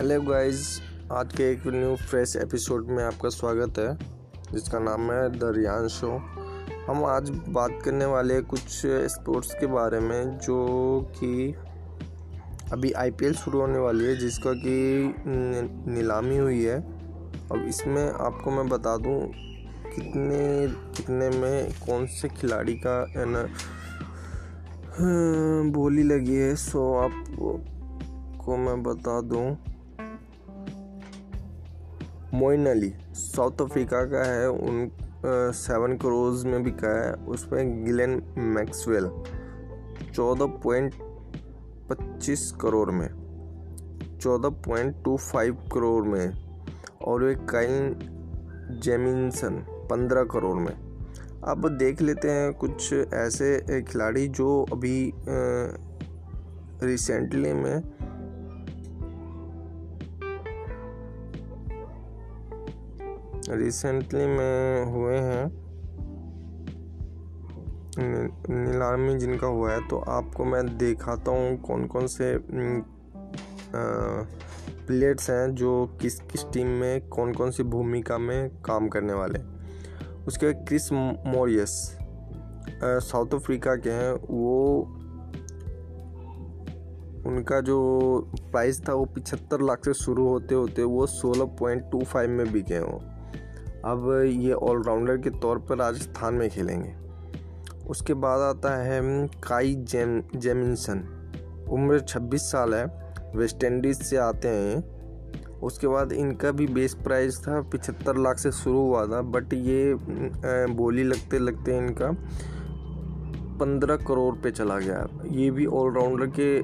Hello guys आज के एक न्यू फ्रेश एपिसोड में आपका स्वागत है, जिसका नाम है द रियान शो हम आज बात करने वाले कुछ स्पोर्ट्स के बारे में, जो कि अभी आईपीएल शुरू होने वाली है, जिसका कि नीलामी हुई है। अब इसमें आपको मैं बता दूँ, कितने कितने में कौन से खिलाड़ी का, है ना बोली लगी है सो आप को मैं बता दूँ मोइन अली, साउथ अफ्रीका का है, उन सेवन करोड़ में बिका है, उसमें गिलेन मैक्सवेल, चौदह पॉइंट पच्चीस करोड़ में, चौदह पॉइंट टू फाइव करोड़ में, और एक काइन जेमिनसन पंद्रह करोड़ में। अब देख लेते हैं कुछ ऐसे खिलाड़ी जो अभी रिसेंटली में रिसेंटली में हुए हैं नीलामी जिनका हुआ है तो आपको मैं दिखाता हूँ कौन कौन से प्लेयर्स हैं जो किस किस टीम में कौन कौन सी भूमिका में काम करने वाले उसके क्रिस मोरियस साउथ अफ्रीका के हैं। वो, उनका जो प्राइस था वो पिछहत्तर लाख से शुरू होते होते वो सोलह पॉइंट टू फाइव में बिके हैं वो। अब ये ऑलराउंडर के तौर पर राजस्थान में खेलेंगे। उसके बाद आता है काई जेम जेमिनसन उम्र 26 साल है वेस्ट इंडीज़ से आते हैं। उसके बाद इनका भी बेस प्राइस था, पिछहत्तर लाख से शुरू हुआ था बट ये बोली लगते लगते इनका पंद्रह करोड़ पे चला गया। ये भी ऑलराउंडर के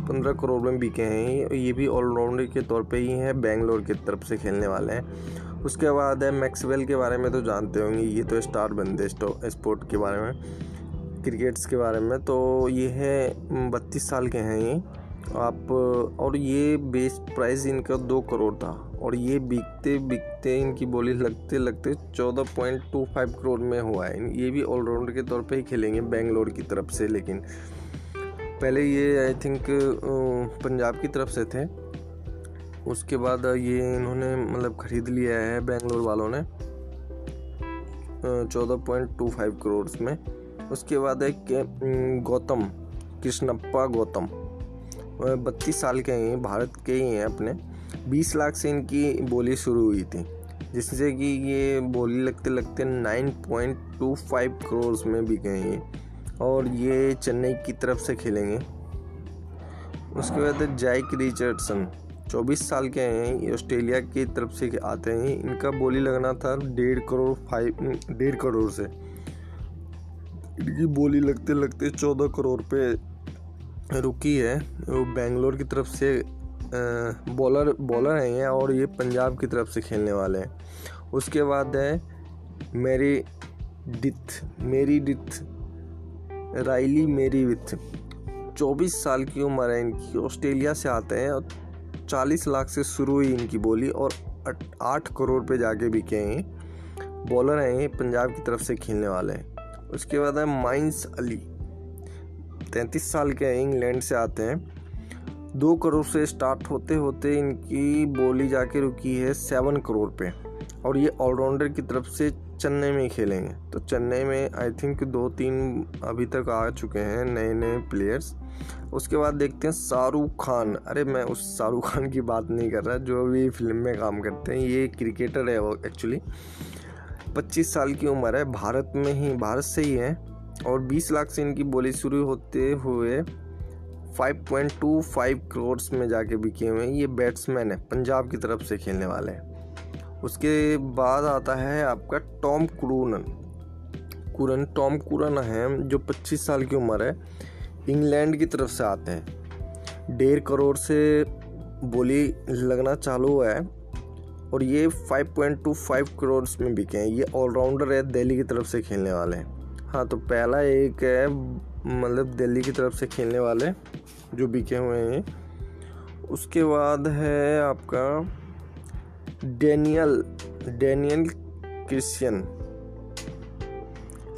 पंद्रह करोड़ में बिके हैं। ये भी ऑलराउंडर के तौर पे ही हैं बेंगलोर की तरफ़ से खेलने वाले हैं। उसके बाद है मैक्सवेल के बारे में तो जानते होंगे, ये तो स्टार बंदे स्पोर्ट के बारे में, क्रिकेट्स के बारे में तो ये है बत्तीस साल के हैं ये। आप, और ये बेस प्राइस इनका दो करोड़ था, और ये बिकते बिकते, इनकी बोली लगते लगते चौदह पॉइंट टू फाइव करोड़ में हुआ है। ये भी ऑलराउंडर के तौर पे ही खेलेंगे, बेंगलोर की तरफ़ से, लेकिन पहले ये, आई थिंक पंजाब की तरफ़ से थे। उसके बाद ये इन्होंने मतलब ख़रीद लिया है बेंगलोर वालों ने चौदह पॉइंट टू फाइव करोड़ में। उसके बाद है गौतम, कृष्णप्पा गौतम बत्तीस साल के हैं, भारत के ही हैं अपने। बीस लाख से इनकी बोली शुरू हुई थी, जिससे कि ये बोली लगते लगते nine point two five crore में भी गए हैं और ये चेन्नई की तरफ़ से खेलेंगे। उसके बाद जैक रिचर्डसन चौबीस साल के हैं ऑस्ट्रेलिया की तरफ़ से आते हैं। इनका बोली लगना था डेढ़ करोड़ फाइव, डेढ़ करोड़ से। इनकी बोली लगते लगते चौदह करोड़ पे रुकी है। वो बेंगलोर की तरफ़ से बॉलर बॉलर हैं ये और ये पंजाब की तरफ़ से खेलने वाले हैं। उसके बाद है, मेरी डिथ मेरी डिथ राइली मेरी विथ। चौबीस साल की उम्र है इनकी, ऑस्ट्रेलिया से आते हैं और चालीस लाख से शुरू हुई इनकी बोली और आठ करोड़ पे जाके बिके हैं। बॉलर हैं ये, पंजाब की तरफ़ से खेलने वाले हैं। उसके बाद है माइंस अली। तैंतीस साल के हैं, इंग्लैंड से आते हैं। दो करोड़ से स्टार्ट होते होते इनकी बोली जाके रुकी है सेवन करोड़ पे। और ये ऑलराउंडर की तरफ़ से चेन्नई में खेलेंगे। तो चेन्नई में आई थिंक दो तीन अभी तक आ चुके हैं नए नए प्लेयर्स उसके बाद देखते हैं शाहरुख खान। अरे मैं उस शाहरुख खान की बात नहीं कर रहा, जो भी फ़िल्म में काम करते हैं। ये क्रिकेटर है वो एक्चुअली पच्चीस साल की उम्र है, भारत में ही, भारत से ही है। और बीस लाख से इनकी बोली शुरू होते हुए 5.25 करोड़ में जाके बिके हुए हैं। ये बैट्समैन है, पंजाब की तरफ़ से खेलने वाले हैं। उसके बाद आता है आपका टॉम क्रूनन। कुरन टॉम कुरन है, जो 25 साल की उम्र है। इंग्लैंड की तरफ़ से आते हैं। डेढ़ करोड़ से बोली लगना चालू हुआ है और ये 5.25 करोड़ में बिके हैं। ये ऑलराउंडर है, दिल्ली की तरफ़ से खेलने वाले हैं। हाँ तो पहला एक है मतलब दिल्ली की तरफ़ से खेलने वाले जो बिके हुए हैं उसके बाद है आपका डेनियल डेनियल क्रिश्चियन।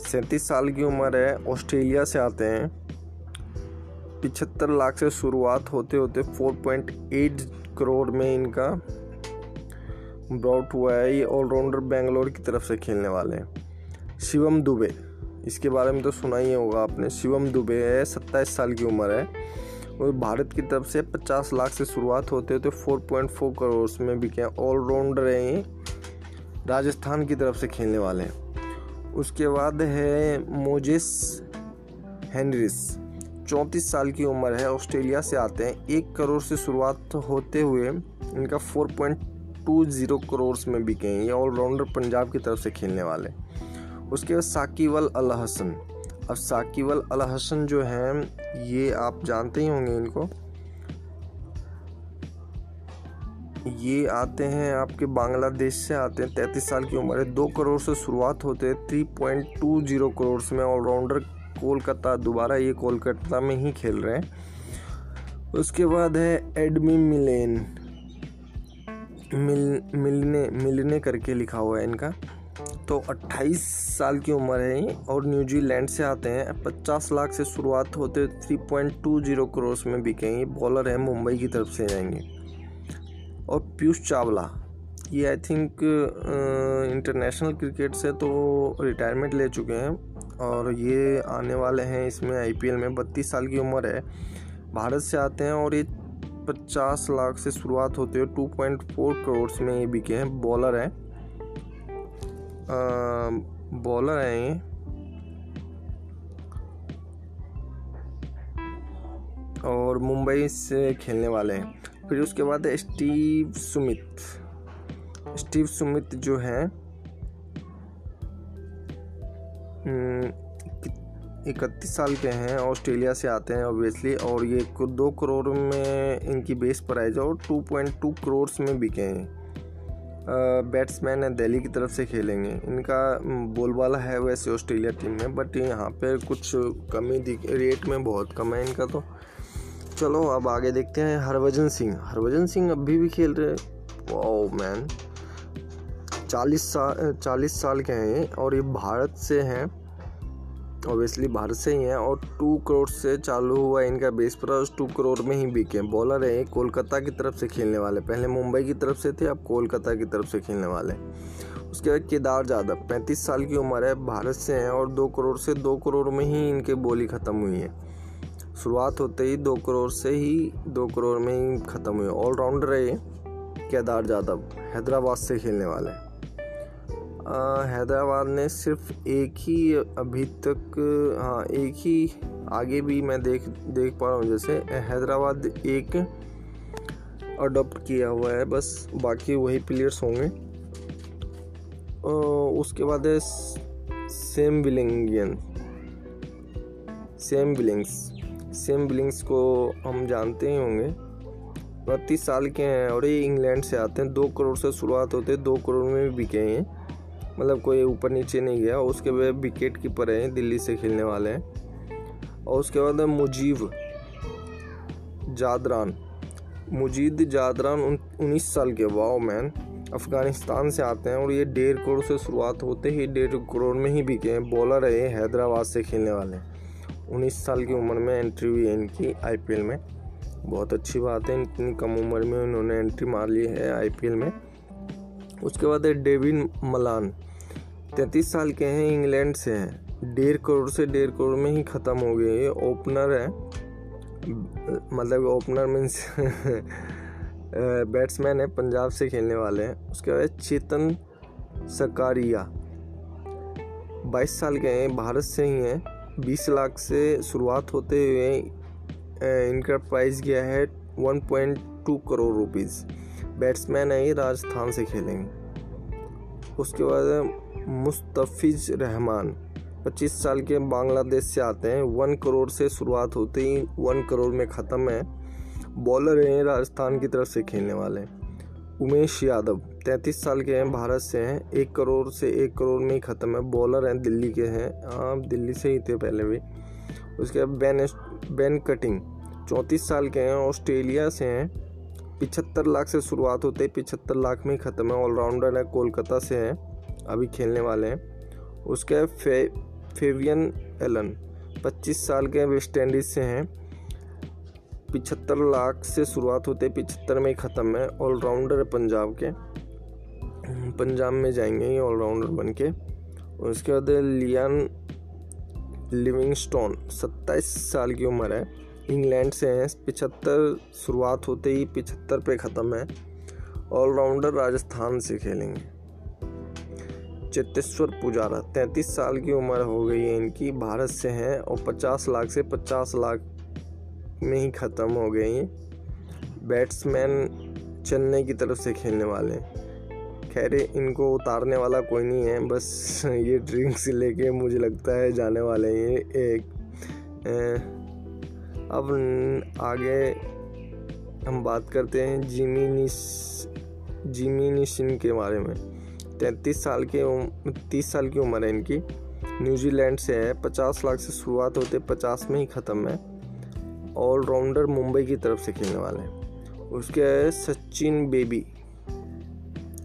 सैंतीस साल की उम्र है, ऑस्ट्रेलिया से आते हैं। पिछहत्तर लाख से शुरुआत होते होते 4.8 करोड़ में इनका ब्रॉट हुआ है ये ऑलराउंडर बेंगलोर की तरफ़ से खेलने वाले हैं। शिवम दुबे, इसके बारे में तो सुना ही होगा आपने। शिवम दुबे है, सत्ताईस साल की उम्र है। और भारत की तरफ़ से 50 लाख से शुरुआत होते होते 4.4 करोड़ में बिके ऑलराउंडर है ये। राजस्थान की तरफ़ से खेलने वाले हैं। उसके बाद है मोजिस हेनरिस। चौंतीस साल की उम्र है, ऑस्ट्रेलिया से आते हैं। एक करोड़ से शुरुआत होते हुए इनका 4.20 करोड़ में बिके हैं। ये ऑलराउंडर पंजाब की तरफ़ से खेलने वाले उसके बाद साकिवल अल हसन। अब साकिवल अल हसन जो हैं, ये आप जानते ही होंगे इनको। ये आते हैं, आपके बांग्लादेश से आते हैं, तैंतीस साल की उम्र है। दो करोड़ से शुरुआत होते हैं, three point two zero crore में ऑलराउंडर कोलकाता, दोबारा ये कोलकाता में ही खेल रहे हैं। उसके बाद है एडमी मिलेन मिल, मिलने मिलने करके लिखा हुआ है इनका। तो 28 साल की उम्र है ये और न्यूजीलैंड से आते हैं। 50 लाख से शुरुआत होते 3.20 करोड़ में बिके बॉलर है, मुंबई की तरफ़ से जाएँगे। और पीयूष चावला। ये आई थिंक इंटरनेशनल क्रिकेट से तो रिटायरमेंट ले चुके हैं और ये आने वाले हैं इसमें आईपीएल में। बत्तीस साल की उम्र है। भारत से आते हैं और ये पचास लाख से शुरुआत होते हुए टू पॉइंट फोर करोड़ में ये बिके हैं। बॉलर हैं। बॉलर हैं ये। और मुंबई से खेलने वाले हैं। फिर उसके बाद है स्टीव सुमित स्टीव सुमित जो है इकतीस साल के हैं, ऑस्ट्रेलिया से आते हैं ऑब्वियसली और ये दो करोड़ में इनकी बेस प्राइज और टू पॉइंट टू करोड़ में बिके हैं। बैट्समैन है, दिल्ली की तरफ़ से खेलेंगे। इनका बोलबाला है वैसे ऑस्ट्रेलिया टीम में बट यहाँ पे कुछ कमी दिख रेट में बहुत कम है इनका तो। चलो, अब आगे देखते हैं हरभजन सिंह। हरभजन सिंह अभी भी खेल रहे ओ मैन चालीस साल चालीस साल के हैं और ये भारत से हैं। ओबियसली भारत से ही हैं, और टू करोड़ से चालू हुआ इनका बेस प्राइस टू करोड़ में ही बिके बॉलर है, कोलकाता की तरफ़ से खेलने वाले। पहले मुंबई की तरफ़ से थे, अब कोलकाता की तरफ़ से खेलने वाले उसके बाद केदार जाधव, पैंतीस साल की उम्र है, भारत से हैं, और दो करोड़ से दो करोड़ में ही इनके बोली ख़त्म हुई है। शुरुआत होते ही दो करोड़ से ही दो करोड़ में ही ख़त्म हुई। ऑलराउंडर है केदार जाधव, हैदराबाद से खेलने वाले हैं। हैदराबाद ने सिर्फ़ एक ही अभी तक हाँ एक ही आगे भी मैं देख देख पा रहा हूँ जैसे, हैदराबाद एक अडोप्ट किया हुआ है, बस बाकी वही प्लेयर्स होंगे। उसके बाद है Sam Billings Sam Billings Sam Billings को हम जानते ही होंगे। बत्तीस साल के हैं और ये इंग्लैंड से आते हैं। दो करोड़ से शुरुआत होते हैं, दो करोड़ में भी बिके हैं। मतलब कोई ऊपर नीचे नहीं गया, उसके बाद विकेट कीपर हैं, दिल्ली से खेलने वाले हैं। और उसके बाद मुजीब जादरान। मुजीद जादरान उन्नीस साल के, वाओ मैन अफ़गानिस्तान से आते हैं और ये डेढ़ करोड़ से शुरुआत होते ही डेढ़ करोड़ में ही बिके हैं। बॉलर है हैदराबाद से खेलने वाले हैं। उन्नीस साल की उम्र में एंट्री हुई है इनकी आईपीएल में। बहुत अच्छी बात है, इतनी कम उम्र में उन्होंने एंट्री मार ली है आईपीएल में। उसके बाद है डेविन मलान। तैंतीस साल के हैं, इंग्लैंड से हैं। डेढ़ करोड़ से डेढ़ करोड़ में ही ख़त्म हो गए ये ओपनर है। मतलब ओपनर मीन्स बैट्समैन है, पंजाब से खेलने वाले हैं। उसके बाद चेतन सकारिया। बाईस साल के हैं, भारत से ही हैं। बीस लाख से शुरुआत होते हुए इनका प्राइस गया है one point two crore rupees. Batsman है ये राजस्थान से खेलेंगे। उसके बाद मुस्तफ़िज रहमान। 25 साल के बांग्लादेश से आते हैं। वन करोड़ से शुरुआत होते ही वन करोड़ में ख़त्म है। बॉलर हैं राजस्थान की तरफ़ से खेलने वाले। उमेश यादव 33 साल के हैं, भारत से हैं। एक करोड़ से एक करोड़ में ही ख़त्म है। बॉलर हैं, दिल्ली के हैं। हाँ दिल्ली से ही थे पहले भी। उसके बाद बैन बैन कटिंग, चौंतीस साल के हैं, ऑस्ट्रेलिया से हैं। पिछहत्तर लाख से शुरुआत होते हैं पिछहत्तर लाख में ही ख़त्म है। ऑलराउंडर है, कोलकाता से है। अभी खेलने वाले हैं। उसके फे, फेवियन एलन 25 साल के वेस्ट इंडीज़ से हैं। पिछहत्तर लाख से शुरुआत होते पिछहत्तर में ही ख़त्म है। ऑलराउंडर है पंजाब के। पंजाब में जाएँगे ये ऑलराउंडर बन के उसके बाद लियान लिविंगस्टोन, सत्ताईस साल की उम्र है। इंग्लैंड से हैं, पिछहत्तर शुरुआत होते ही पिछहत्तर पे ख़त्म है। ऑलराउंडर राजस्थान से खेलेंगे। चेतेश्वर पुजारा। तैंतीस साल की उम्र हो गई है। इनकी भारत से हैं और पचास लाख से पचास लाख में ही ख़त्म हो गए हैं। बैट्समैन चेन्नई की तरफ़ से खेलने वाले खैर, इनको उतारने वाला कोई नहीं है। बस ये ड्रिंक्स लेके मुझे लगता है जाने वाले हैं। एक अब आगे हम बात करते हैं जिमी निस जिमी निशिन के बारे में। तैंतीस साल के तीस साल की उम्र है इनकी। न्यूजीलैंड से है, पचास लाख से शुरुआत होते पचास में ही ख़त्म है। ऑलराउंडर मुंबई की तरफ़ से खेलने वाले हैं। उसके सचिन बेबी,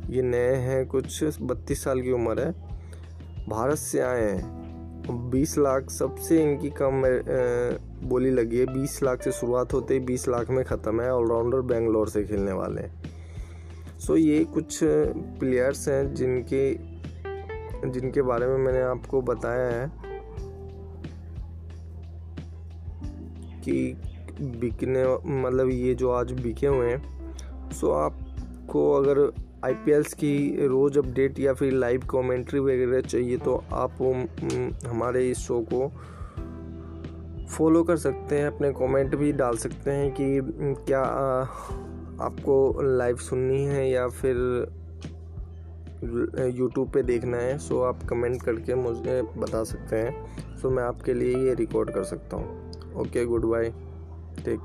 ये नए हैं, कुछ बत्तीस साल की उम्र है। भारत से आए हैं। बीस लाख, सबसे इनकी कम बोली लगी है। बीस लाख से शुरुआत होते ही बीस लाख में ख़त्म है। ऑलराउंडर बेंगलोर से खेलने वाले हैं। सो ये कुछ प्लेयर्स हैं जिनके जिनके बारे में मैंने आपको बताया है कि बिकने मतलब ये जो आज बिके हुए हैं। सो आपको अगर आई की रोज़ अपडेट या फिर लाइव कमेंट्री वगैरह चाहिए तो आप हमारे इस शो को फॉलो कर सकते हैं। अपने कमेंट भी डाल सकते हैं कि क्या आपको लाइव सुननी है या फिर यूट्यूब पे देखना है सो आप कमेंट करके मुझे बता सकते हैं। सो मैं आपके लिए ये रिकॉर्ड कर सकता हूँ। Okay good bye take